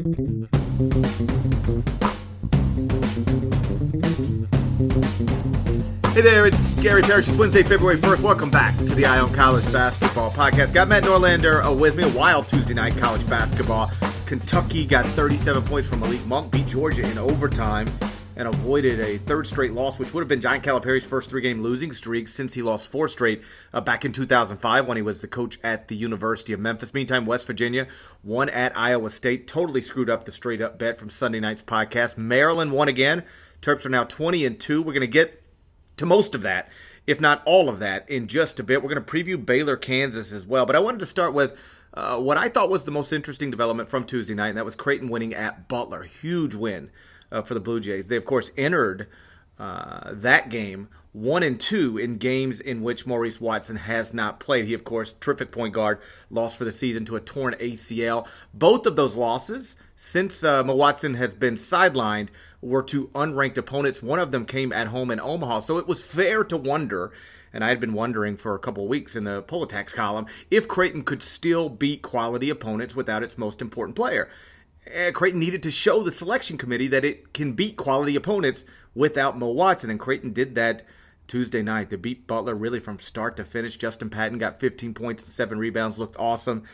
Hey there, it's Gary Parrish. It's Wednesday, February 1st. Welcome back to the Eye on College Basketball Podcast. Got Matt Norlander uh, with me. A wild Tuesday night college basketball. Kentucky got 37 points from Malik Monk, beat Georgia in overtime, and avoided a third straight loss, which would have been John Calipari's first three game losing streak since he lost four straight uh, back in 2005 when he was the coach at the University of Memphis. Meantime, West Virginia won at Iowa State. Totally screwed up the straight up bet from Sunday night's podcast. Maryland won again. Terps are now 20 and 2. We're going to get to most of that, if not all of that, in just a bit. We're going to preview Baylor, Kansas as well. But I wanted to start with uh, what I thought was the most interesting development from Tuesday night, and that was Creighton winning at Butler. Huge win uh, for the Blue Jays. They, of course, entered uh, that game one and two in games in which Maurice Watson has not played. He, of course, terrific point guard, lost for the season to a torn ACL. Both of those losses, since uh, Watson has been sidelined, were to unranked opponents. One of them came at home in Omaha, so it was fair to wonder. And I had been wondering for a couple weeks in the Poll Attacks column if Creighton could still beat quality opponents without its most important player. Uh, Creighton needed to show the selection committee that it can beat quality opponents without Mo Watson, and Creighton did that Tuesday night. They beat Butler really from start to finish. Justin Patton got 15 points and seven rebounds, looked awesome.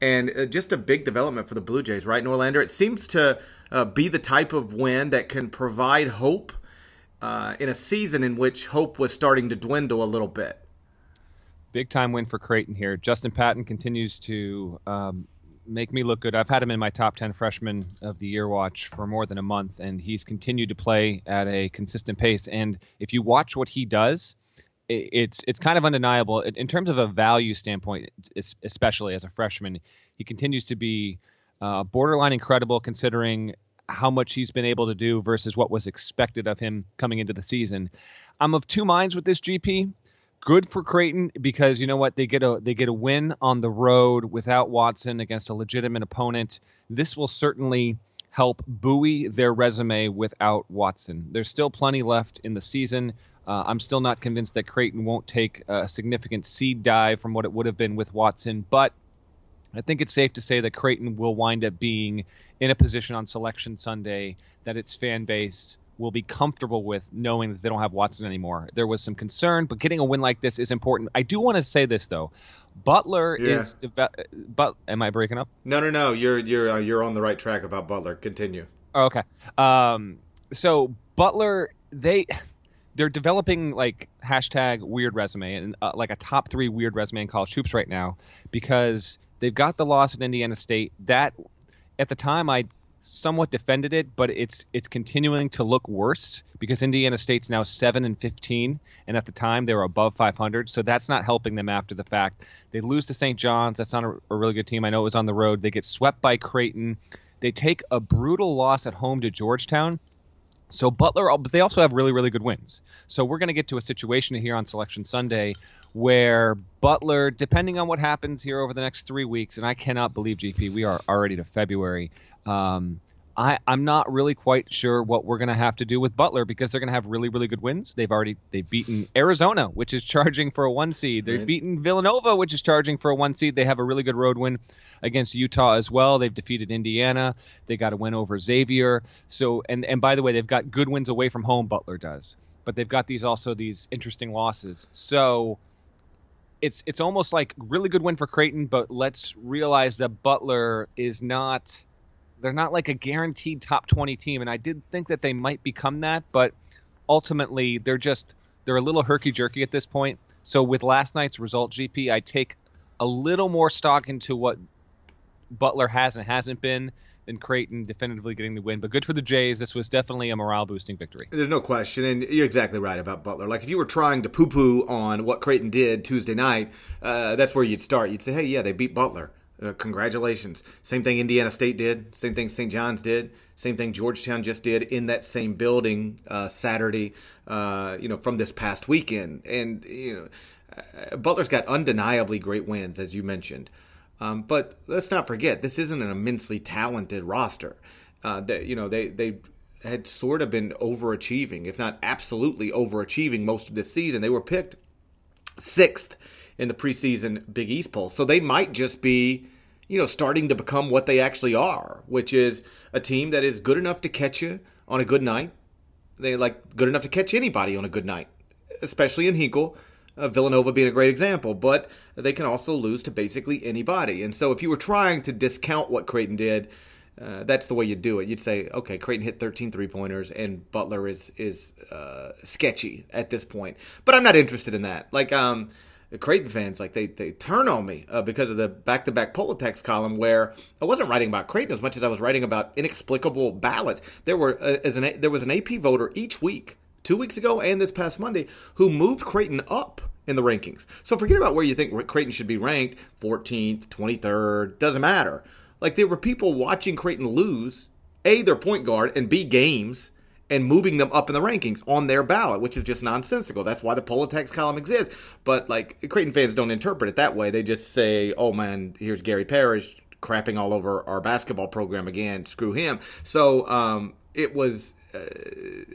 And uh, just a big development for the Blue Jays, right, Norlander? It seems to uh, be the type of win that can provide hope uh, in a season in which hope was starting to dwindle a little bit. Big time win for Creighton here. Justin Patton continues to um, make me look good. I've had him in my top 10 freshman of the year watch for more than a month, and he's continued to play at a consistent pace. And if you watch what he does, it's it's kind of undeniable in terms of a value standpoint, especially as a freshman. He continues to be uh, borderline incredible considering how much he's been able to do versus what was expected of him coming into the season. I'm of two minds with this GP good for Creighton because you know what they get a they get a win on the road without Watson against a legitimate opponent. This will certainly help buoy their resume without Watson. There's still plenty left in the season. Uh, I'm still not convinced that Creighton won't take a significant seed dive from what it would have been with Watson, but I think it's safe to say that Creighton will wind up being in a position on Selection Sunday that its fan base will be comfortable with knowing that they don't have Watson anymore. There was some concern, but getting a win like this is important. I do want to say this though. Butler yeah. is but am I breaking up? No, no, no. You're you're uh, you're on the right track about Butler. Continue. Oh, okay. Um so Butler they they're developing like hashtag weird resume and uh, like a top 3 weird resume in college hoops right now because they've got the loss at Indiana State. That at the time I somewhat defended it, but it's it's continuing to look worse because Indiana State's now seven and fifteen, and at the time they were above 500. So that's not helping them after the fact. They lose to St. John's. That's not a, a really good team. I know it was on the road. They get swept by Creighton. They take a brutal loss at home to Georgetown. So Butler, but they also have really, really good wins. So we're going to get to a situation here on Selection Sunday where Butler, depending on what happens here over the next three weeks, and I cannot believe GP, we are already to February. Um, I, I'm not really quite sure what we're going to have to do with Butler because they're going to have really, really good wins. They've already they've beaten Arizona, which is charging for a one seed. They've right. beaten Villanova, which is charging for a one seed. They have a really good road win against Utah as well. They've defeated Indiana. They got a win over Xavier. So and and by the way, they've got good wins away from home. Butler does, but they've got these also these interesting losses. So it's it's almost like really good win for Creighton, but let's realize that Butler is not they're not like a guaranteed top 20 team and I did think that they might become that, but ultimately they're just they're a little herky jerky at this point. So with last night's result GP, I take a little more stock into what Butler has and hasn't been than Creighton definitively getting the win. But good for the Jays. This was definitely a morale boosting victory. There's no question, and you're exactly right about Butler. Like if you were trying to poo poo on what Creighton did Tuesday night, uh, that's where you'd start. You'd say, hey, yeah, they beat Butler. Uh, congratulations. Same thing Indiana State did. Same thing St. John's did. Same thing Georgetown just did in that same building uh, Saturday. Uh, you know, from this past weekend, and you know, uh, Butler's got undeniably great wins, as you mentioned. Um, but let's not forget, this isn't an immensely talented roster. Uh, that you know, they they had sort of been overachieving, if not absolutely overachieving, most of this season. They were picked sixth in the preseason Big East poll. So they might just be, you know, starting to become what they actually are, which is a team that is good enough to catch you on a good night. They like good enough to catch anybody on a good night, especially in Hinkle. Uh, Villanova being a great example, but they can also lose to basically anybody. And so, if you were trying to discount what Creighton did, uh, that's the way you do it. You'd say, okay, Creighton hit 13 three pointers, and Butler is is uh, sketchy at this point. But I'm not interested in that. Like, um, Creighton fans like they they turn on me uh, because of the back to back Poll Attacks column where I wasn't writing about Creighton as much as I was writing about inexplicable ballots. There were uh, as an there was an AP voter each week, two weeks ago and this past Monday, who moved Creighton up in the rankings. So forget about where you think Creighton should be ranked, 14th, 23rd, doesn't matter. Like there were people watching Creighton lose a their point guard and b games and moving them up in the rankings on their ballot, which is just nonsensical. That's why the Poll Attacks column exists. But like Creighton fans don't interpret it that way. They just say, "Oh man, here's Gary Parrish crapping all over our basketball program again. Screw him." So um, it was. Uh,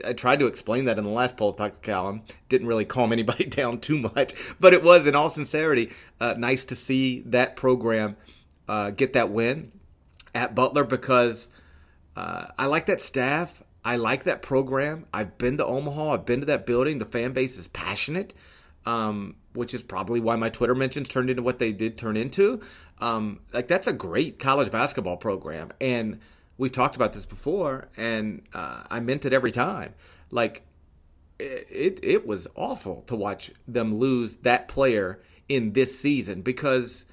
I tried to explain that in the last Poll Attacks column. Didn't really calm anybody down too much, but it was, in all sincerity, uh, nice to see that program uh, get that win at Butler because uh, I like that staff. I like that program. I've been to Omaha. I've been to that building. The fan base is passionate, um, which is probably why my Twitter mentions turned into what they did turn into. Um, like that's a great college basketball program, and we've talked about this before, and uh, I meant it every time. Like it, it was awful to watch them lose that player in this season because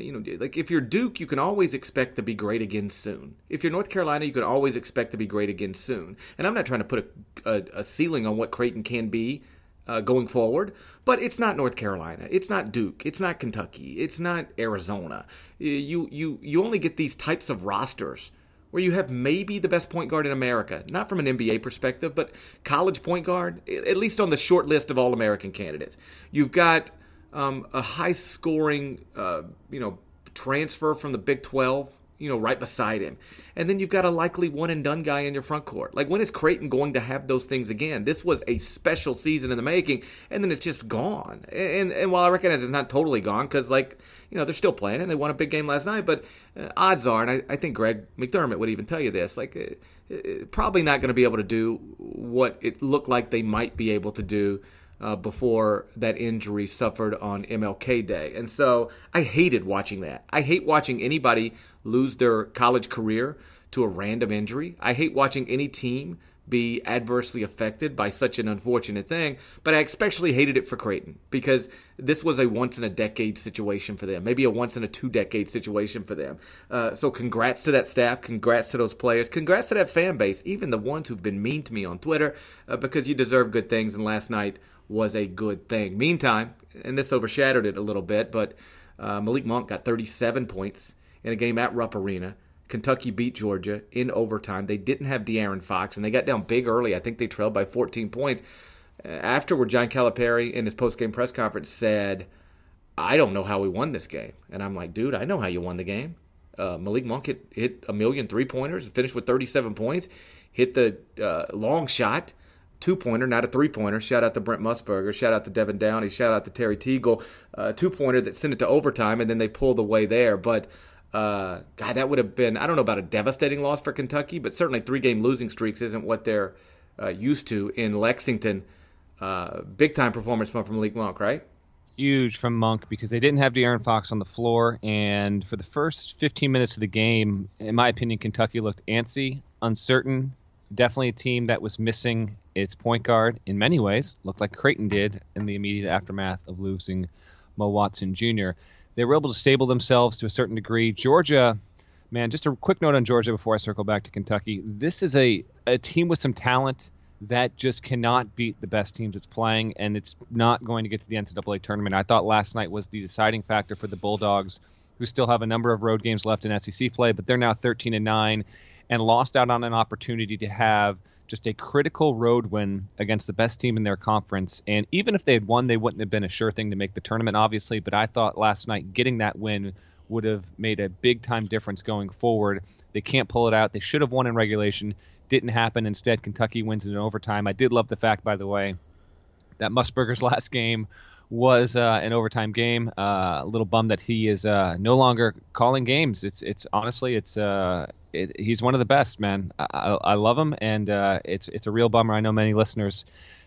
you know, like if you're Duke, you can always expect to be great again soon. If you're North Carolina, you can always expect to be great again soon. And I'm not trying to put a, a, a ceiling on what Creighton can be uh, going forward, but it's not North Carolina, it's not Duke, it's not Kentucky, it's not Arizona. You you you only get these types of rosters where you have maybe the best point guard in America, not from an NBA perspective, but college point guard, at least on the short list of all American candidates. You've got um, a high scoring, uh, you know, transfer from the Big 12, you know, right beside him. And then you've got a likely one and done guy in your front court. Like, when is Creighton going to have those things again? This was a special season in the making, and then it's just gone. And, and while I recognize it's not totally gone, because, like, you know, they're still playing and they won a big game last night, but uh, odds are, and I, I, think Greg McDermott would even tell you this, like, uh, uh, probably not going to be able to do what it looked like they might be able to do uh, before that injury suffered on MLK Day. And so I hated watching that. I hate watching anybody lose their college career to a random injury. I hate watching any team be adversely affected by such an unfortunate thing, but I especially hated it for Creighton because this was a once in a decade situation for them, maybe a once in a two decade situation for them. Uh, so, congrats to that staff, congrats to those players, congrats to that fan base, even the ones who've been mean to me on Twitter, uh, because you deserve good things. And last night was a good thing. Meantime, and this overshadowed it a little bit, but uh, Malik Monk got 37 points in a game at Rupp Arena. Kentucky beat Georgia in overtime. They didn't have De'Aaron Fox, and they got down big early. I think they trailed by 14 points. Afterward, John Calipari in his post-game press conference said, "I don't know how we won this game." And I'm like, "Dude, I know how you won the game." Uh, Malik Monk hit, hit a million three pointers, finished with 37 points, hit the uh, long shot two pointer, not a three pointer. Shout out to Brent Musburger. Shout out to Devin Downey. Shout out to Terry Teagle. Uh, two pointer that sent it to overtime, and then they pulled away there. But uh, God, that would have been I don't know about a devastating loss for Kentucky, but certainly three game losing streaks isn't what they're uh, used to in Lexington. Uh, big time performance from from Monk, right? Huge from Monk because they didn't have De'Aaron Fox on the floor, and for the first 15 minutes of the game, in my opinion, Kentucky looked antsy, uncertain, definitely a team that was missing its point guard in many ways. Looked like Creighton did in the immediate aftermath of losing Mo Watson Jr. They were able to stable themselves to a certain degree. Georgia, man, just a quick note on Georgia before I circle back to Kentucky. This is a, a team with some talent that just cannot beat the best teams it's playing, and it's not going to get to the NCAA tournament. I thought last night was the deciding factor for the Bulldogs, who still have a number of road games left in SEC play, but they're now 13 and 9 and lost out on an opportunity to have just a critical road win against the best team in their conference. And even if they had won, they wouldn't have been a sure thing to make the tournament, obviously. But I thought last night getting that win would have made a big time difference going forward. They can't pull it out. They should have won in regulation. Didn't happen. Instead, Kentucky wins in overtime. I did love the fact, by the way, that Musburger's last game was uh, an overtime game. Uh, a little bum that he is uh, no longer calling games. It's it's honestly it's uh, it, he's one of the best, man. I, I, I love him, and uh, it's it's a real bummer. I know many listeners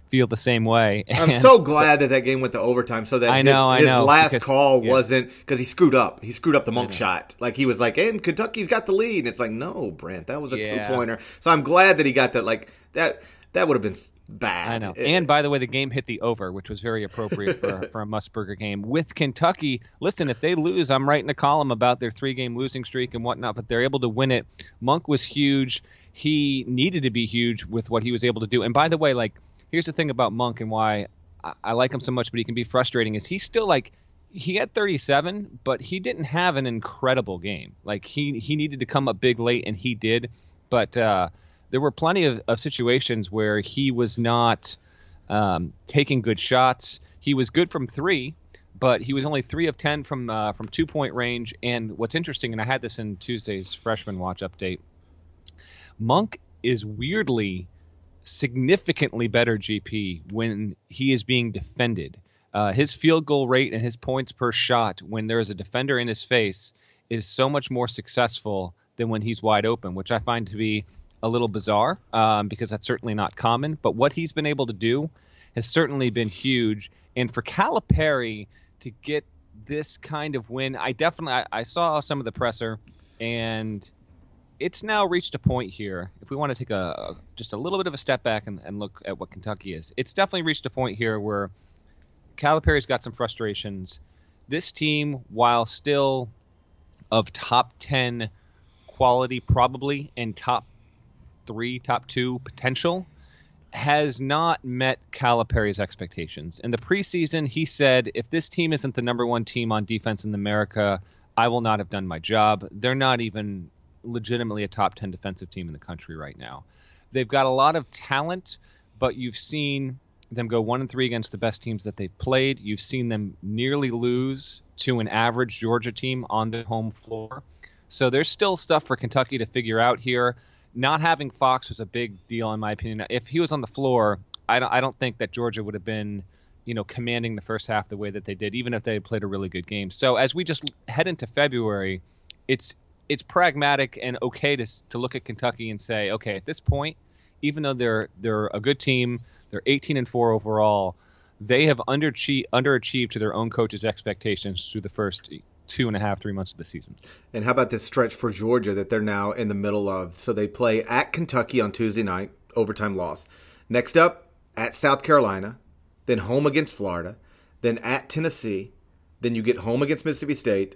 feel the same way. I'm so glad that that game went to overtime, so that I know, his, I know, last because- call yeah. wasn't because he screwed up. He screwed up the monk shot. Like he was like, "And Kentucky's got the lead." And It's like, no, Brent, that was a Yeah. two pointer. So I'm glad that he got that. Like that. That would have been bad. I know. And by the way, the game hit the over, which was very appropriate for, for a Musburger game. With Kentucky, listen, if they lose, I'm writing a column about their three game losing streak and whatnot, but they're able to win it. Monk was huge. He needed to be huge with what he was able to do. And by the way, like, here's the thing about Monk and why I, I like him so much, but he can be frustrating is he's still like, he had 37, but he didn't have an incredible game. Like he he needed to come up big late, and he did. But uh, there were plenty of, of situations where he was not um, taking good shots. He was good from three, but he was only three of ten from uh, from two point range. And what's interesting, and I had this in Tuesday's freshman watch update, Monk is weirdly significantly better GP when he is being defended. Uh, his field goal rate and his points per shot when there is a defender in his face is so much more successful than when he's wide open, which I find to be a little bizarre um, because that's certainly not common. But what he's been able to do has certainly been huge. And for Calipari to get this kind of win, I definitely I, I saw some of the presser, and it's now reached a point here. If we want to take a, just a little bit of a step back and, and look at what Kentucky is, it's definitely reached a point here where Calipari's got some frustrations. This team, while still of top ten quality, probably and top three, top two potential, has not met Calipari's expectations. In the preseason, he said, "If this team isn't the number one team on defense in America, I will not have done my job." They're not even legitimately a top 10 defensive team in the country right now. They've got a lot of talent, but you've seen them go 1 and 3 against the best teams that they've played. You've seen them nearly lose to an average Georgia team on the home floor. So there's still stuff for Kentucky to figure out here. Not having Fox was a big deal in my opinion. If he was on the floor, I don't, I don't think that Georgia would have been, you know, commanding the first half the way that they did, even if they played a really good game. So as we just head into February, it's it's pragmatic and okay to to look at Kentucky and say, okay, at this point, even though they're they're a good team, they're 18 and four overall, they have underachieved underachieved to their own coaches' expectations through the first two and a half three months of the season. And how about this stretch for Georgia that they're now in the middle of? So they play at Kentucky on Tuesday night, overtime loss. Next up, at South Carolina, then home against Florida, then at Tennessee, then you get home against Mississippi State,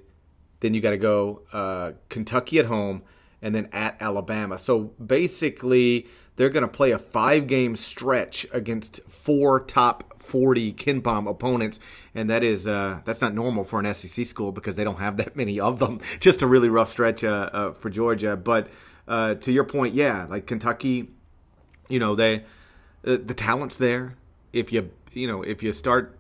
then you got to go uh, Kentucky at home, and then at Alabama. So basically, they're going to play a five game stretch against four top 40 KenPom opponents. And that is, uh, that's not normal for an SEC school because they don't have that many of them. Just a really rough stretch uh, uh, for Georgia. But uh, to your point, yeah, like Kentucky, you know, they, uh, the talent's there. If you, you know, if you start,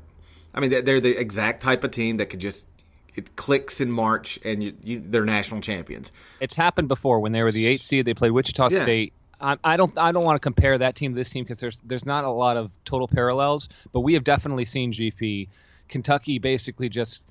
I mean, they're the exact type of team that could just, it clicks in March and you, you, they're national champions. It's happened before when they were the eight seed. They played Wichita Yeah. State. I, I don't. I don't want to compare that team to this team because there's there's not a lot of total parallels. But we have definitely seen GP, Kentucky basically just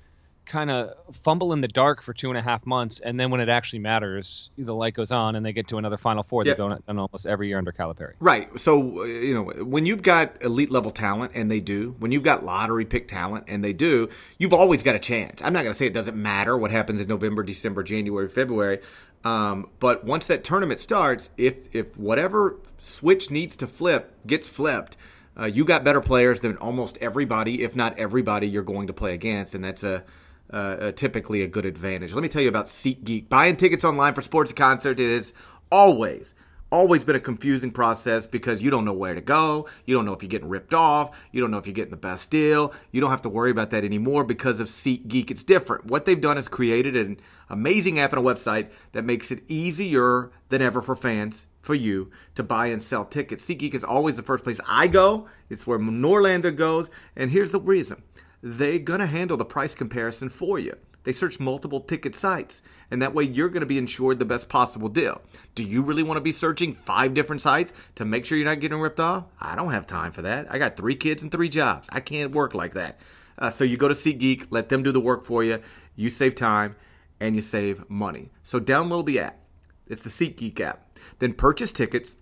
kind of fumble in the dark for two and a half months, and then when it actually matters, the light goes on, and they get to another Final Four. They've done it almost every year under Calipari. Right. So, you know, when you've got elite level talent, and they do, when you've got lottery pick talent, and they do, you've always got a chance. I'm not going to say it doesn't matter what happens in November, December, January, February. Um, but once that tournament starts, if if whatever switch needs to flip gets flipped, uh, you got better players than almost everybody, if not everybody, you're going to play against, and that's a uh, uh, typically a good advantage. Let me tell you about SeatGeek. Buying tickets online for sports concert is always, always been a confusing process because you don't know where to go. You don't know if you're getting ripped off. You don't know if you're getting the best deal. You don't have to worry about that anymore because of SeatGeek. It's different. What they've done is created an amazing app and a website that makes it easier than ever for fans, for you, to buy and sell tickets. SeatGeek is always the first place I go. It's where Norlander goes. And here's the reason they're going to handle the price comparison for you. They search multiple ticket sites, and that way you're going to be insured the best possible deal. Do you really want to be searching five different sites to make sure you're not getting ripped off? I don't have time for that. I got three kids and three jobs. I can't work like that. Uh, so you go to SeatGeek, let them do the work for you. You save time and you save money. So download the app. It's the SeatGeek app. Then purchase tickets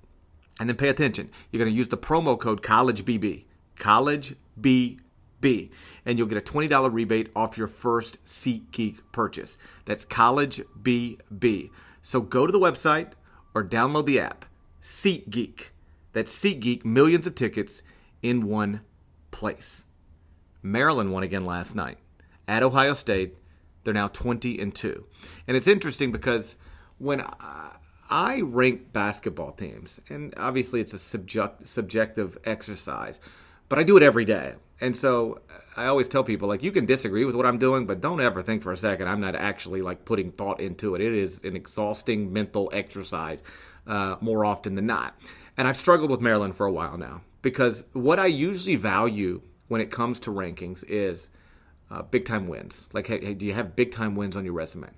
and then pay attention. You're going to use the promo code CollegeBB. CollegeBB. B, and you'll get a $20 rebate off your first SeatGeek purchase. That's CollegeBB. So go to the website or download the app. SeatGeek. That's SeatGeek, millions of tickets in one place. Maryland won again last night at Ohio State. They're now 20 and 2. And it's interesting because when I rank basketball teams, and obviously it's a subject, subjective exercise, but I do it every day. And so I always tell people like you can disagree with what I'm doing, but don't ever think for a second I'm not actually like putting thought into it. It is an exhausting mental exercise uh, more often than not. And I've struggled with Maryland for a while now because what I usually value when it comes to rankings is uh, big time wins. Like, hey, hey, do you have big time wins on your resume?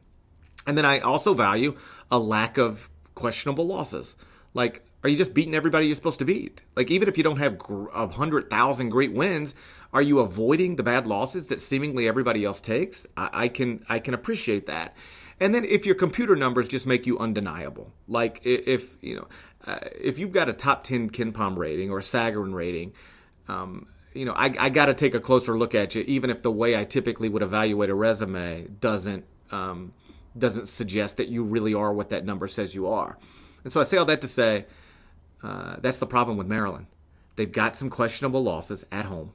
And then I also value a lack of questionable losses. Like, are you just beating everybody you're supposed to beat? Like, even if you don't have a hundred thousand great wins, are you avoiding the bad losses that seemingly everybody else takes? I, I can I can appreciate that. And then if your computer numbers just make you undeniable, like if you know uh, if you've got a top ten KenPom rating or a Sagarin rating, um, you know I, I got to take a closer look at you, even if the way I typically would evaluate a resume doesn't um, doesn't suggest that you really are what that number says you are. And so I say all that to say uh, that's the problem with Maryland. They've got some questionable losses at home.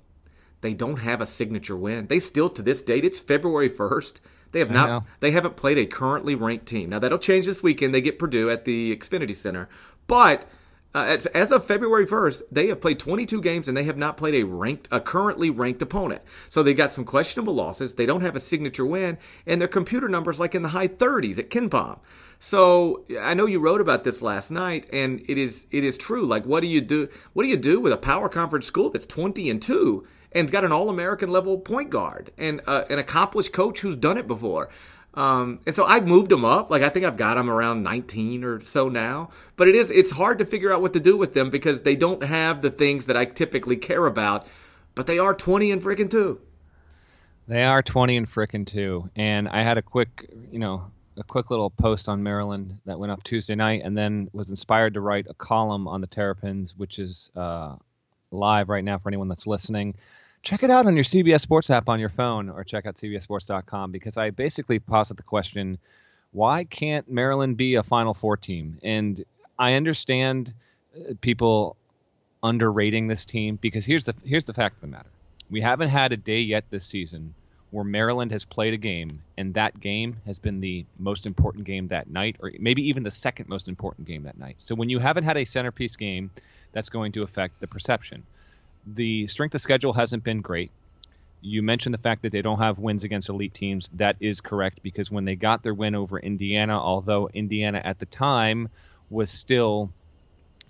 They don't have a signature win. They still, to this date, it's February 1st. They have not. They haven't played a currently ranked team. Now that'll change this weekend. They get Purdue at the Xfinity Center, but uh, as of February 1st, they have played 22 games and they have not played a ranked, a currently ranked opponent. So they got some questionable losses. They don't have a signature win, and their computer numbers like in the high 30s at KenPom. So I know you wrote about this last night, and it is it is true. Like, what do you do? What do you do with a power conference school that's 20 and two and's got an All American level point guard and uh, an accomplished coach who's done it before? Um, and so I've moved them up. Like I think I've got them around 19 or so now. But it is it's hard to figure out what to do with them because they don't have the things that I typically care about. But they are 20 and freaking two. They are 20 and freaking two. And I had a quick, you know, a quick little post on Maryland that went up Tuesday night, and then was inspired to write a column on the Terrapins, which is uh, live right now for anyone that's listening check it out on your CBS Sports app on your phone or check out CBSSports.com because I basically posit the question why can't Maryland be a Final Four team? And I understand uh, people underrating this team because here's the here's the fact of the matter. We haven't had a day yet this season where Maryland has played a game and that game has been the most important game that night or maybe even the second most important game that night. So when you haven't had a centerpiece game, that's going to affect the perception the strength of schedule hasn't been great. You mentioned the fact that they don't have wins against elite teams. That is correct because when they got their win over Indiana, although Indiana at the time was still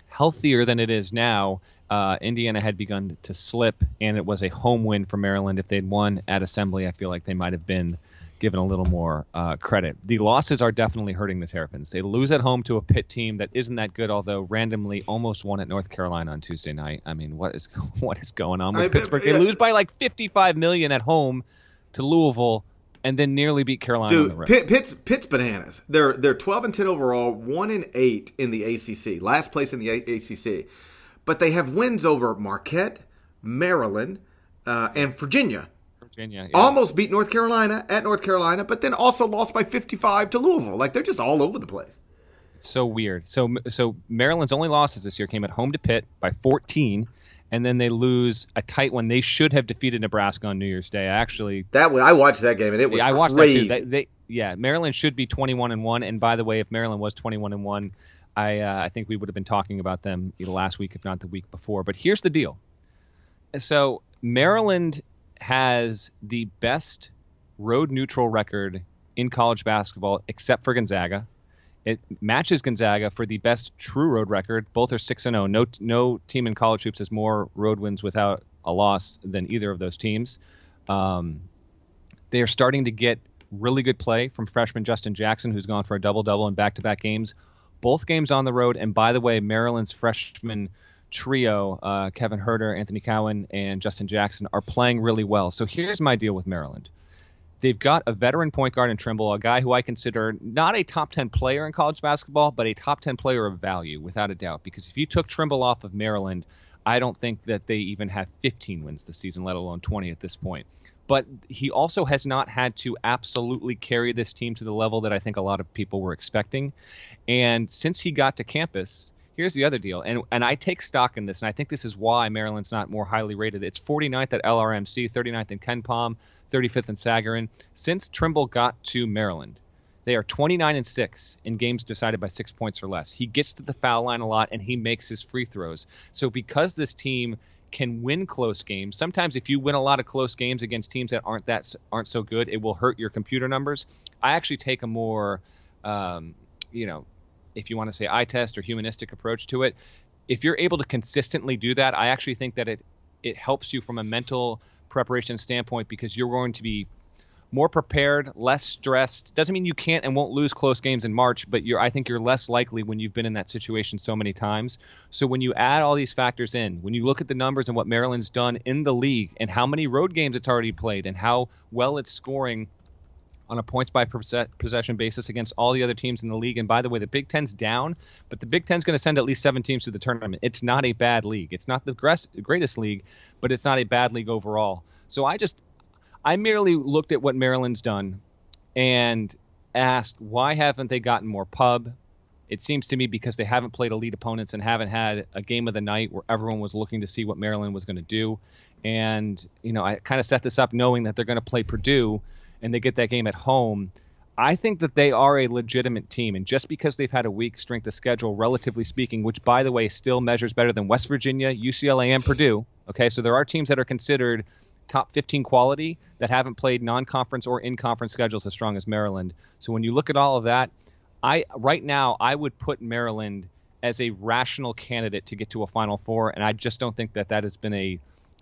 healthier than it is now, uh, Indiana had begun to slip, and it was a home win for Maryland. If they'd won at Assembly, I feel like they might have been given a little more uh, credit. The losses are definitely hurting the Terrapins. They lose at home to a Pitt team that isn't that good, although randomly almost won at North Carolina on Tuesday night. I mean, what is what is going on with I, Pittsburgh? They lose by like 55 million at home to Louisville. And then nearly beat Carolina. Dude, Pitt, Pitt's, Pitt's bananas. They're they're 12 and 10 overall, one and eight in the ACC, last place in the ACC, but they have wins over Marquette, Maryland, uh, and Virginia Virginia. Yeah. Almost beat North Carolina at North Carolina, but then also lost by 55 to Louisville. Like they're just all over the place. It's So weird. So so Maryland's only losses this year came at home to Pitt by 14 and then they lose a tight one. They should have defeated Nebraska on New Year's Day. I actually, that I watched that game and it was yeah, I watched crazy. that too. They, they, yeah, Maryland should be 21 and one. And by the way, if Maryland was 21 and one, I uh, I think we would have been talking about them either last week, if not the week before. But here's the deal. So Maryland has the best road neutral record in college basketball, except for Gonzaga. It matches Gonzaga for the best true road record. Both are six and zero. Oh. No, no team in college hoops has more road wins without a loss than either of those teams. Um, they are starting to get really good play from freshman Justin Jackson, who's gone for a double double in back to back games. Both games on the road. And by the way, Maryland's freshman trio, uh, Kevin Huerter, Anthony Cowan, and Justin Jackson, are playing really well. So here's my deal with Maryland. They've got a veteran point guard in Trimble, a guy who I consider not a top 10 player in college basketball, but a top 10 player of value, without a doubt. Because if you took Trimble off of Maryland, I don't think that they even have 15 wins this season, let alone 20 at this point. But he also has not had to absolutely carry this team to the level that I think a lot of people were expecting. And since he got to campus, here's the other deal, and and I take stock in this, and I think this is why Maryland's not more highly rated. It's 49th at LRMC, 39th in KenPom, 35th in Sagarin. Since Trimble got to Maryland, they are 29 and 6 in games decided by six points or less. He gets to the foul line a lot and he makes his free throws. So because this team can win close games, sometimes if you win a lot of close games against teams that aren't that aren't so good, it will hurt your computer numbers. I actually take a more, um, you know, if you want to say eye test or humanistic approach to it. If you're able to consistently do that, I actually think that it it helps you from a mental preparation standpoint because you're going to be more prepared, less stressed. Doesn't mean you can't and won't lose close games in March, but you're I think you're less likely when you've been in that situation so many times. So when you add all these factors in, when you look at the numbers and what Maryland's done in the league and how many road games it's already played and how well it's scoring on a points by possession basis against all the other teams in the league. And by the way, the Big Ten's down, but the Big Ten's going to send at least seven teams to the tournament. It's not a bad league. It's not the greatest league, but it's not a bad league overall. So I just, I merely looked at what Maryland's done and asked, why haven't they gotten more pub? It seems to me because they haven't played elite opponents and haven't had a game of the night where everyone was looking to see what Maryland was going to do. And, you know, I kind of set this up knowing that they're going to play Purdue and they get that game at home. I think that they are a legitimate team, and just because they've had a weak strength of schedule, relatively speaking, which by the way still measures better than West Virginia, UCLA, and Purdue. Okay, so there are teams that are considered top 15 quality that haven't played non-conference or in-conference schedules as strong as Maryland. So when you look at all of that, I right now I would put Maryland as a rational candidate to get to a Final Four, and I just don't think that that has been a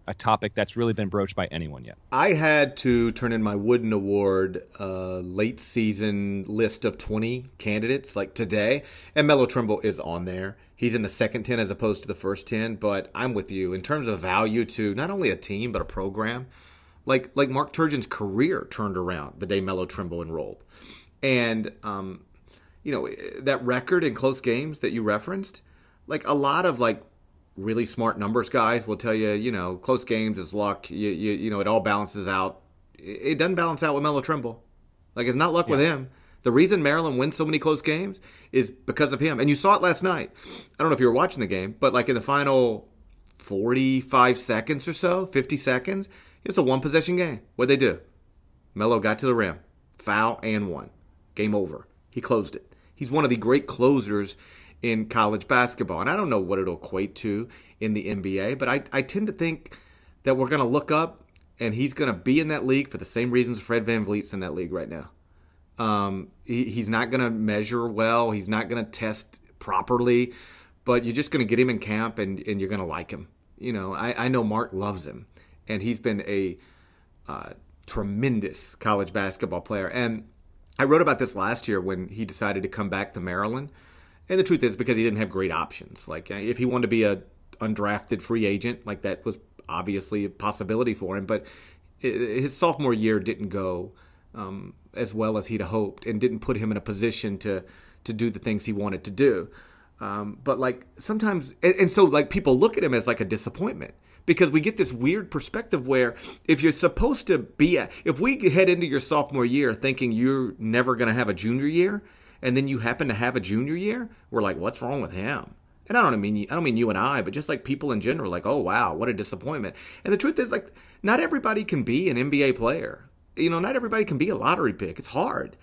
a topic that's really been broached by anyone yet. I had to turn in my Wooden Award uh, late season list of 20 candidates like today, and Melo Trimble is on there. He's in the second 10 as opposed to the first 10, but I'm with you in terms of value to not only a team but a program. Like like Mark Turgeon's career turned around the day Melo Trimble enrolled, and um, you know that record in close games that you referenced. Like a lot of like really smart numbers guys will tell you, you know, close games is luck. You, you, you know, it all balances out. It doesn't balance out with Melo Trimble. Like, it's not luck yeah. with him. The reason Maryland wins so many close games is because of him. And you saw it last night. I don't know if you were watching the game, but like in the final 45 seconds or so, 50 seconds, it was a one possession game. What'd they do? Melo got to the rim, foul, and one. Game over. He closed it. He's one of the great closers in college basketball. And I don't know what it'll equate to in the NBA, but I, I tend to think that we're going to look up and he's going to be in that league for the same reasons Fred Van VanVleet's in that league right now. Um, he, he's not going to measure well, he's not going to test properly, but you're just going to get him in camp and, and you're going to like him. You know, I, I know Mark loves him, and he's been a uh, tremendous college basketball player. And I wrote about this last year when he decided to come back to Maryland and the truth is because he didn't have great options. Like uh, if he wanted to be a undrafted free agent, like that was obviously a possibility for him. But his sophomore year didn't go um, as well as he'd hoped, and didn't put him in a position to to do the things he wanted to do. Um, but like sometimes, and, and so like people look at him as like a disappointment because we get this weird perspective where if you're supposed to be a, if we head into your sophomore year thinking you're never going to have a junior year and then you happen to have a junior year, we're like, what's wrong with him? And I don't mean I don't mean you and I, but just like people in general, like, oh wow, what a disappointment. And the truth is, like, not everybody can be an NBA player. You know, not everybody can be a lottery pick. It's hard.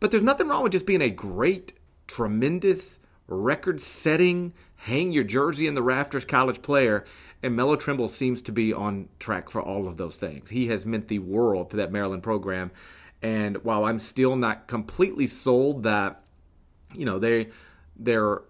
But there's nothing wrong with just being a great, tremendous, record-setting, hang your jersey in the rafters college player. And Melo Trimble seems to be on track for all of those things. He has meant the world to that Maryland program. And while I'm still not completely sold that, you know, they they're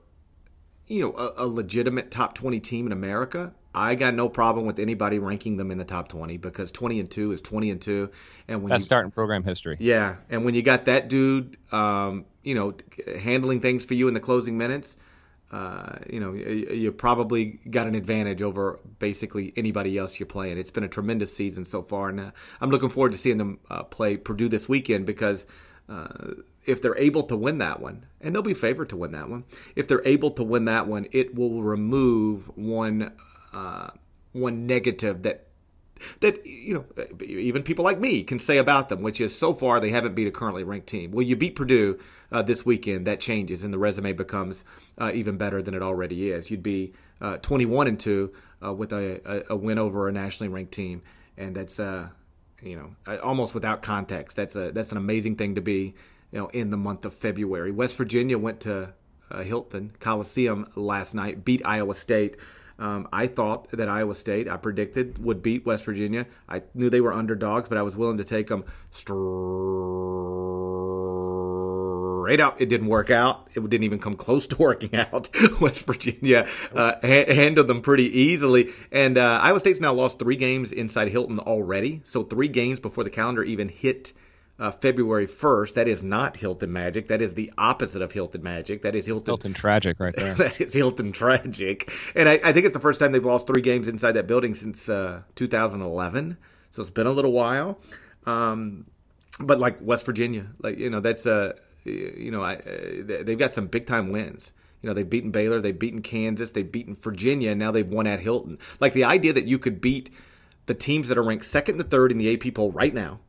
you know a, a, legitimate top 20 team in America, I got no problem with anybody ranking them in the top 20 because 20 and 2 is 20 and 2 and when that's you, starting program history. Yeah, and when you got that dude um, you know handling things for you in the closing minutes, uh, you know, you probably got an advantage over basically anybody else you're playing. It's been a tremendous season so far, and uh, I'm looking forward to seeing them uh, play Purdue this weekend because uh, if they're able to win that one, and they'll be favored to win that one, if they're able to win that one, it will remove one uh, one negative that that you know even people like me can say about them, which is so far they haven't beat a currently ranked team. Well, you beat Purdue uh, this weekend, that changes, and the resume becomes uh, even better than it already is. You'd be uh, 21 and two uh, with a, a, a, win over a nationally ranked team, and that's uh, you know uh, almost without context. That's a that's an amazing thing to be you know in the month of February. West Virginia went to Hilton Coliseum last night, beat Iowa State. Um, I thought that Iowa State, I predicted, would beat West Virginia. I knew they were underdogs, but I was willing to take them straight up. It didn't work out. It didn't even come close to working out. West Virginia uh, ha- handled them pretty easily. And uh, Iowa State's now lost three games inside Hilton already. So, three games before the calendar even hit uh, February 1st. That is not Hilton Magic. That is the opposite of Hilton Magic. That is Hilton, Hilton Tragic right there. that is Hilton Tragic. And I, I, think it's the first time they've lost three games inside that building since uh, 2011. So it's been a little while. Um, but like West Virginia, like, you know, that's a, uh, you know, I, they've got some big time wins. You know, they've beaten Baylor, they've beaten Kansas, they've beaten Virginia, and now they've won at Hilton. Like the idea that you could beat the teams that are ranked second and third in the AP poll right now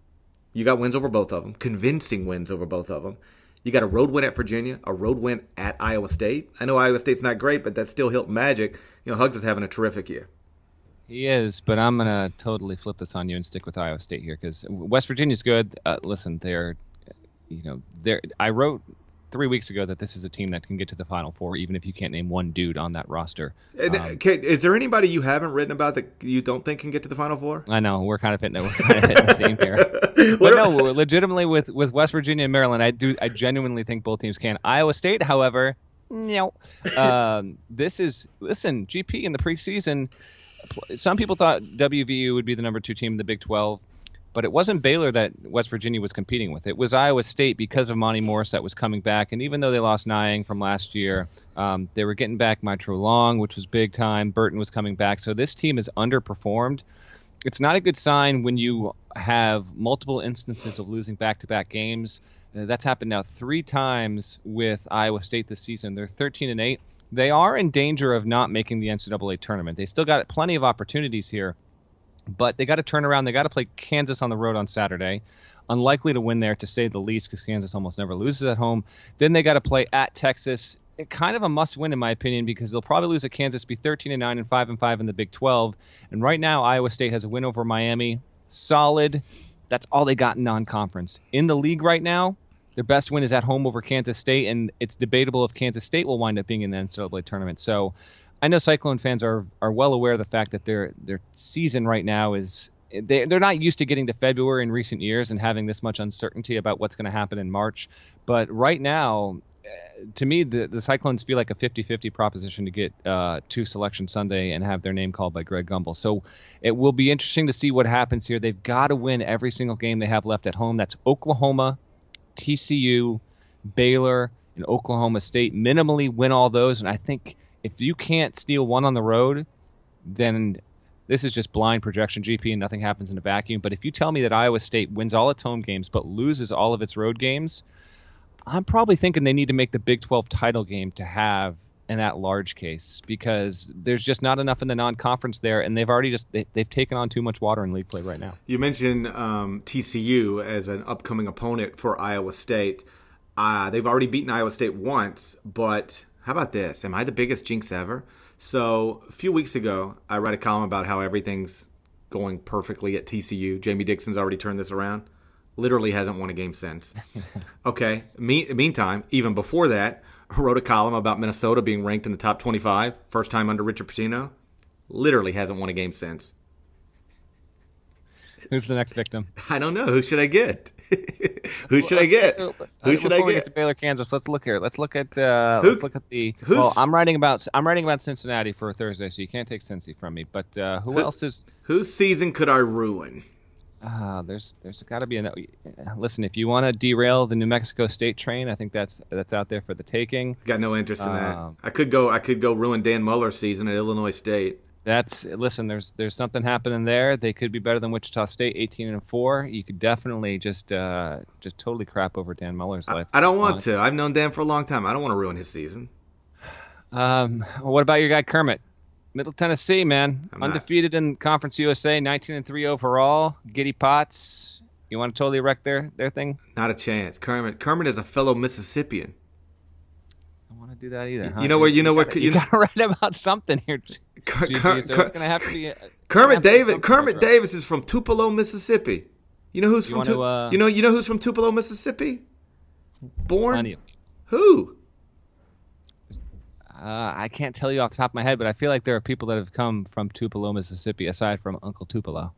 you got wins over both of them, convincing wins over both of them. You got a road win at Virginia, a road win at Iowa State. I know Iowa State's not great, but that's still Hilton Magic. You know, Hugs is having a terrific year. He is, but I'm gonna totally flip this on you and stick with Iowa State here because West Virginia's good. Uh, listen, they're, you know, they're. I wrote three weeks ago that this is a team that can get to the Final Four, even if you can't name one dude on that roster. Um, is there anybody you haven't written about that you don't think can get to the Final Four? I know we're kind of hitting, we're kind of hitting the theme here, but no, legitimately with with West Virginia and Maryland, I do I genuinely think both teams can. Iowa State, however, no. Um, this is listen, GP in the preseason. Some people thought WVU would be the number two team in the Big 12 but it wasn't Baylor that West Virginia was competing with. It was Iowa State because of Monté Morris that was coming back. And even though they lost Niang from last year, um, they were getting back Mitrou-Long, which was big time. Burton was coming back. So this team is underperformed. It's not a good sign when you have multiple instances of losing back to back games. Uh, that's happened now three times with Iowa State this season. They're 13 and 8. They are in danger of not making the NCAA tournament. They still got plenty of opportunities here but they got to turn around. They got to play Kansas on the road on Saturday. Unlikely to win there, to say the least, because Kansas almost never loses at home. Then they got to play at Texas. It kind of a must-win in my opinion because they'll probably lose at Kansas, be 13 and 9 and 5 and 5 in the Big 12. And right now, Iowa State has a win over Miami, solid. That's all they got in non-conference. In the league right now, their best win is at home over Kansas State, and it's debatable if Kansas State will wind up being in the NCAA tournament. So I know Cyclone fans are are well aware of the fact that their their season right now is they they're not used to getting to February in recent years and having this much uncertainty about what's going to happen in March. But right now, eh, to me, the, the Cyclones feel like a 50-50 proposition to get uh, to Selection Sunday and have their name called by Greg Gumbel. So it will be interesting to see what happens here. They've got to win every single game they have left at home. That's Oklahoma, TCU, Baylor, and Oklahoma State. Minimally win all those, and I think if you can't steal one on the road, then this is just blind projection GP and nothing happens in a vacuum. But if you tell me that Iowa State wins all its home games but loses all of its road games, I'm probably thinking they need to make the Big 12 title game to have an at-large case because there's just not enough in the non-conference there, and they've already just they, have taken on too much water in league play right now. You mentioned um, TCU as an upcoming opponent for Iowa State. Uh, they've already beaten Iowa State once, but how about this? Am I the biggest jinx ever? So a few weeks ago, I read a column about how everything's going perfectly at TCU. Jamie Dixon's already turned this around. Literally hasn't won a game since. okay. Me- meantime, even before that, I wrote a column about Minnesota being ranked in the top 25, first time under Richard Pitino. Literally hasn't won a game since. Who's the next victim? I don't know. Who should I get? Who should I get? Who should I get? We get to Baylor, Kansas. Let's look here. Let's look at. Uh, Who, let's look at the. Well, I'm writing about. I'm writing about Cincinnati for Thursday, so you can't take Cincy from me. But uh, who, who else is? Whose season could I ruin? Uh, there's there's got to be a listen. If you want to derail the New Mexico State train, I think that's that's out there for the taking. Got no interest in um, that. I could go. I could go ruin Dan Muller's season at Illinois State. That's listen. There's there's something happening there. They could be better than Wichita State, 18 and four. You could definitely just uh, just totally crap over Dan Muller's life. I, I don't want to. I've known Dan for a long time. I don't want to ruin his season. Um, what about your guy Kermit? Middle Tennessee, man, I'm undefeated not. in Conference USA, 19 and three overall. Giddy Potts, you want to totally wreck their their thing? Not a chance. Kermit Kermit is a fellow Mississippian. I don't want to do that either. Huh? You know where you know what you, you got to write about something here. Ker- Ker- so it's gonna have to be. Kermit Davis. Kermit Davis is from Tupelo, Mississippi. You know who's you from? Tu- to, uh, you know you know who's from Tupelo, Mississippi? Born. Who? Uh, I can't tell you off the top of my head, but I feel like there are people that have come from Tupelo, Mississippi, aside from Uncle Tupelo.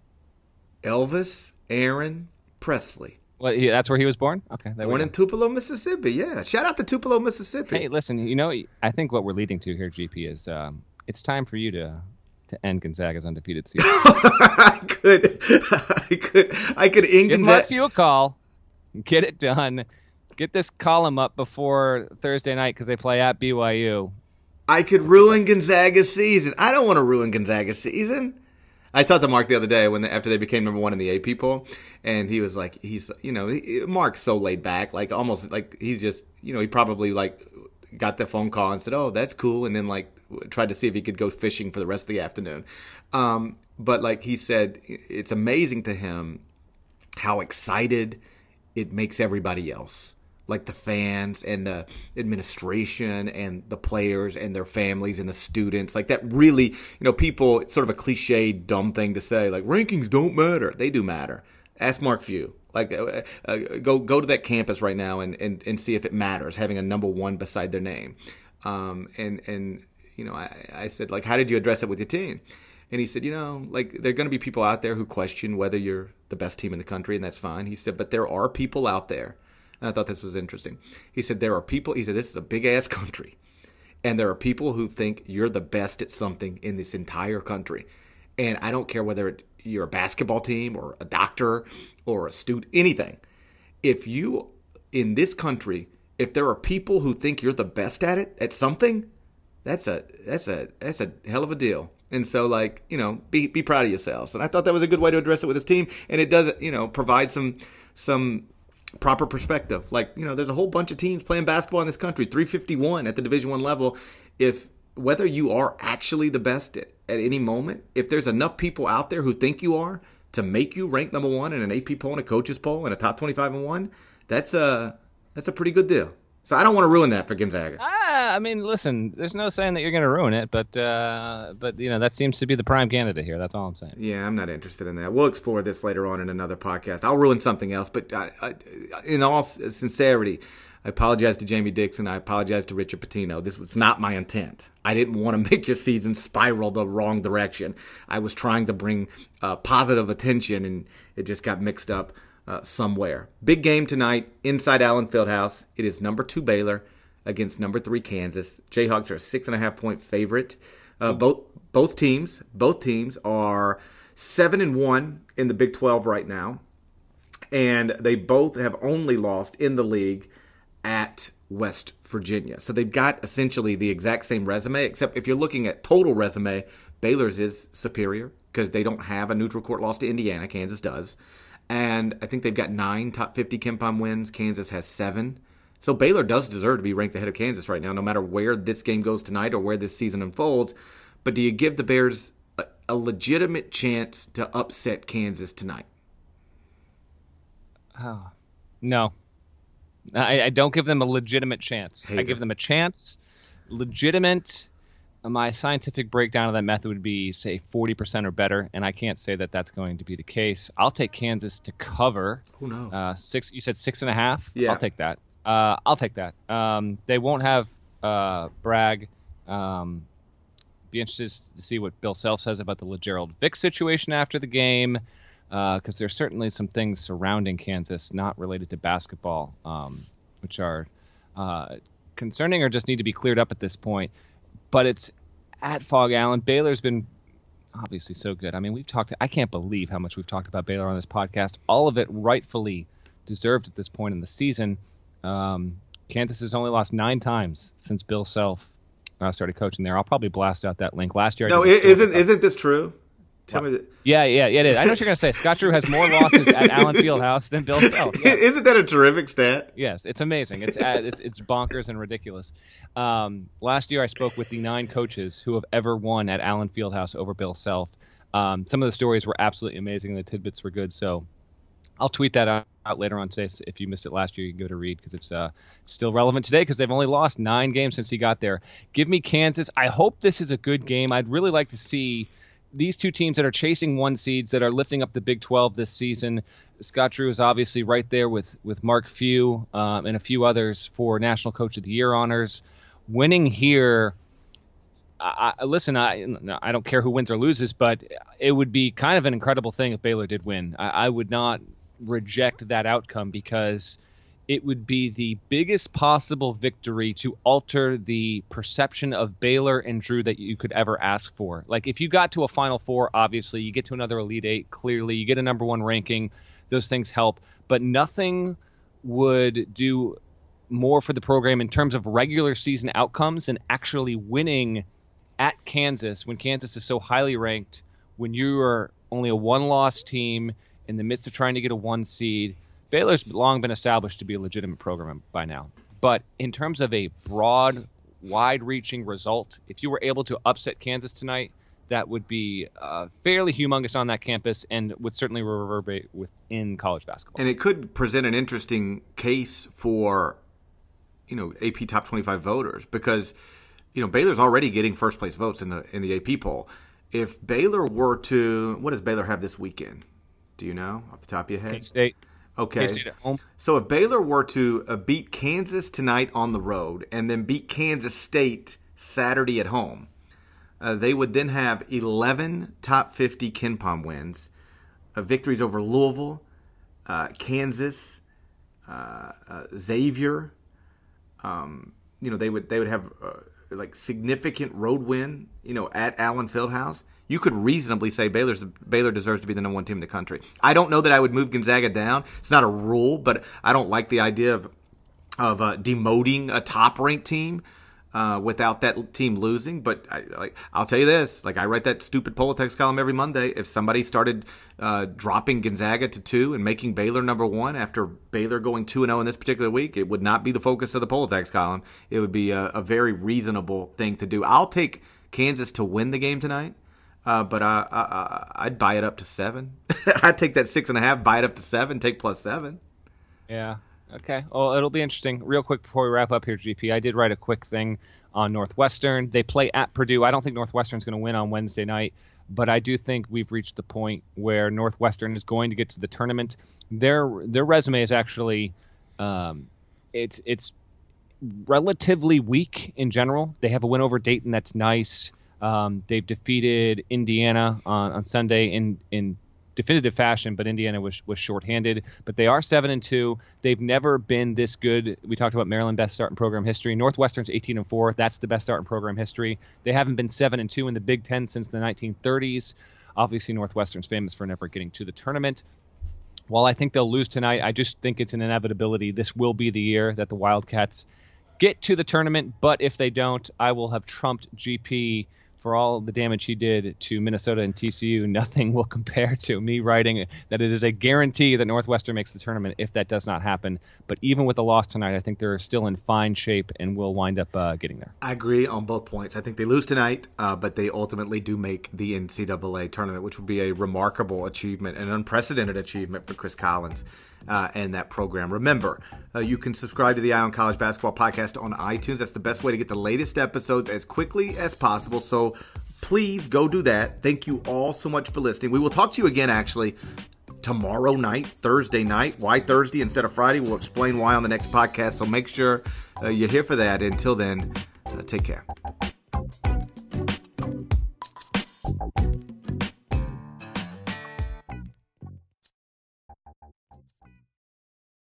Elvis Aaron Presley. Well, he, that's where he was born. Okay, born in Tupelo, Mississippi. Yeah, shout out to Tupelo, Mississippi. Hey, listen, you know, I think what we're leading to here, GP, is um, it's time for you to to end Gonzaga's undefeated season. I could, I could, I could end Give Gonzaga. you a call, get it done, get this column up before Thursday night because they play at BYU. I could ruin Gonzaga's season. I don't want to ruin Gonzaga's season. I talked to Mark the other day when after they became number one in the AP poll, and he was like, he's you know, he, Mark's so laid back, like almost like he's just you know he probably like got the phone call and said, oh that's cool, and then like tried to see if he could go fishing for the rest of the afternoon. Um, but like he said, it's amazing to him how excited it makes everybody else like the fans and the administration and the players and their families and the students. Like that really you know people it's sort of a cliche dumb thing to say like rankings don't matter. They do matter. Ask mark few like uh, uh, go go to that campus right now and, and and see if it matters having a number one beside their name um, and and you know I, I said like how did you address it with your team and he said, you know, like there are going to be people out there who question whether you're the best team in the country, and that's fine. He said, but there are people out there and I thought this was interesting. He said, There are people, he said, this is a big ass country. And there are people who think you're the best at something in this entire country. And I don't care whether it, you're a basketball team or a doctor or a student, anything. If you, in this country, if there are people who think you're the best at it, at something, that's a that's a that's a hell of a deal. And so, like you know, be be proud of yourselves. And I thought that was a good way to address it with his team, and it does you know provide some some proper perspective. Like, you know, there's a whole bunch of teams playing basketball in this country, 351 at the Division 1 level. If whether you are actually the best at, at, any moment, if there's enough people out there who think you are to make you rank number 1 in an AP poll and a coaches poll and a top 25 and 1, that's a that's a pretty good deal. So I don't want to ruin that for Gonzaga. Ah, I mean, listen, there's no saying that you're going to ruin it, but uh, but you know that seems to be the prime candidate here. That's all I'm saying. Yeah, I'm not interested in that. We'll explore this later on in another podcast. I'll ruin something else, but I, I, in all sincerity, I apologize to Jamie Dixon. I apologize to Richard Pitino. This was not my intent. I didn't want to make your season spiral the wrong direction. I was trying to bring uh, positive attention, and it just got mixed up uh, somewhere. Big game tonight inside Allen Fieldhouse. It is number two Baylor against number three Kansas. Jayhawks are a six and a half point favorite. Uh, both both teams both teams are seven and one in the Big Twelve right now, and they both have only lost in the league at West Virginia. So they've got essentially the exact same resume, except if you're looking at total resume, Baylor's is superior because they don't have a neutral court loss to Indiana. Kansas does. And I think they've got nine top 50 KenPom wins. Kansas has seven. So Baylor does deserve to be ranked ahead of Kansas right now, no matter where this game goes tonight or where this season unfolds. But do you give the Bears a, a legitimate chance to upset Kansas tonight? Oh, no. I, I don't give them a legitimate chance. Hater. I give them a chance, legitimate my scientific breakdown of that method would be say 40% or better and i can't say that that's going to be the case. I'll take kansas to cover oh no uh, six you said six and a half? Yeah. I'll take that. Uh, i'll take that. Um, they won't have uh, bragg. Um, be interested to see what bill self says about the lagerald vick situation after the game because uh, there's certainly some things surrounding kansas not related to basketball um, which are uh, concerning or just need to be cleared up at this point but it's at Phog Allen. Baylor's been obviously so good. I mean, we've talked. I can't believe how much we've talked about Baylor on this podcast. All of it rightfully deserved at this point in the season. Um, Kansas has only lost nine times since Bill Self uh, started coaching there. I'll probably blast out that link. Last year, no, isn't isn't this true? Tell me that. Yeah, yeah, yeah, it is. I know what you're going to say. Scott Drew has more losses at Allen Fieldhouse than Bill Self. Yeah. Isn't that a terrific stat? Yes, it's amazing. It's it's, it's bonkers and ridiculous. Um, last year, I spoke with the nine coaches who have ever won at Allen Fieldhouse over Bill Self. Um, some of the stories were absolutely amazing. The tidbits were good. So I'll tweet that out, out later on today. So if you missed it last year, you can go to read because it's uh, still relevant today because they've only lost nine games since he got there. Give me Kansas. I hope this is a good game. I'd really like to see these two teams that are chasing one seeds that are lifting up the Big 12 this season. Scott Drew is obviously right there with with Mark Few um, and a few others for National Coach of the Year honors. Winning here, I, I, listen, I I don't care who wins or loses, but it would be kind of an incredible thing if Baylor did win. I, I would not reject that outcome because it would be the biggest possible victory to alter the perception of Baylor and Drew that you could ever ask for. Like if you got to a Final Four, obviously you get to another Elite Eight. Clearly, you get a number one ranking. Those things help, but nothing would do more for the program in terms of regular season outcomes than actually winning at Kansas when Kansas is so highly ranked. When you are only a one-loss team in the midst of trying to get a one seed Baylor's long been established to be a legitimate program by now. But in terms of a broad, wide reaching result, if you were able to upset Kansas tonight, that would be uh, fairly humongous on that campus and would certainly reverberate within college basketball. And it could present an interesting case for, you know, AP top 25 voters because, you know, Baylor's already getting first place votes in the in the AP poll. If Baylor were to, what does Baylor have this weekend? Do you know off the top of your head? K-State. Okay. So if Baylor were to uh, beat Kansas tonight on the road and then beat Kansas State Saturday at home, uh, they would then have 11 top 50 KenPom wins, uh, victories over Louisville, uh, Kansas, uh, uh, Xavier. Um, you know they would they would have like significant road win. You know at Allen Fieldhouse you could reasonably say Baylor's Baylor deserves to be the number one team in the country. I don't know that I would move Gonzaga down. It's not a rule, but I don't like the idea of of uh, demoting a top ranked team. Uh, without that team losing. But I, like, I'll tell you this: like I write that stupid Poll Attacks column every Monday. If somebody started uh, dropping Gonzaga to two and making Baylor number one after Baylor going two and zero oh in this particular week, it would not be the focus of the Poll Attacks column. It would be a, a very reasonable thing to do. I'll take Kansas to win the game tonight. Uh, but I, I, I'd buy it up to seven. I'd take that six and a half, buy it up to seven, take plus seven. Yeah. Okay. Well, it'll be interesting. Real quick before we wrap up here, GP, I did write a quick thing on Northwestern. They play at Purdue. I don't think Northwestern's going to win on Wednesday night, but I do think we've reached the point where Northwestern is going to get to the tournament. Their their resume is actually, um, it's it's relatively weak in general. They have a win over Dayton that's nice. Um, they've defeated Indiana on, on Sunday in in definitive fashion, but Indiana was was shorthanded. But they are seven and two. They've never been this good. We talked about Maryland best start in program history. Northwestern's 18 and four. That's the best start in program history. They haven't been seven and two in the Big Ten since the 1930s. Obviously, Northwestern's famous for never getting to the tournament. While I think they'll lose tonight, I just think it's an inevitability. This will be the year that the Wildcats get to the tournament. But if they don't, I will have trumped GP for all the damage he did to Minnesota and TCU, nothing will compare to me writing that it is a guarantee that Northwestern makes the tournament if that does not happen. But even with the loss tonight, I think they're still in fine shape and will wind up uh, getting there. I agree on both points. I think they lose tonight, uh, but they ultimately do make the NCAA tournament, which would be a remarkable achievement, an unprecedented achievement for Chris Collins uh, and that program. Remember, uh, you can subscribe to the Eye on College Basketball Podcast on iTunes. That's the best way to get the latest episodes as quickly as possible. So please go do that. Thank you all so much for listening. We will talk to you again, actually, tomorrow night, Thursday night. Why Thursday instead of Friday? We'll explain why on the next podcast. So make sure uh, you're here for that. Until then, uh, take care.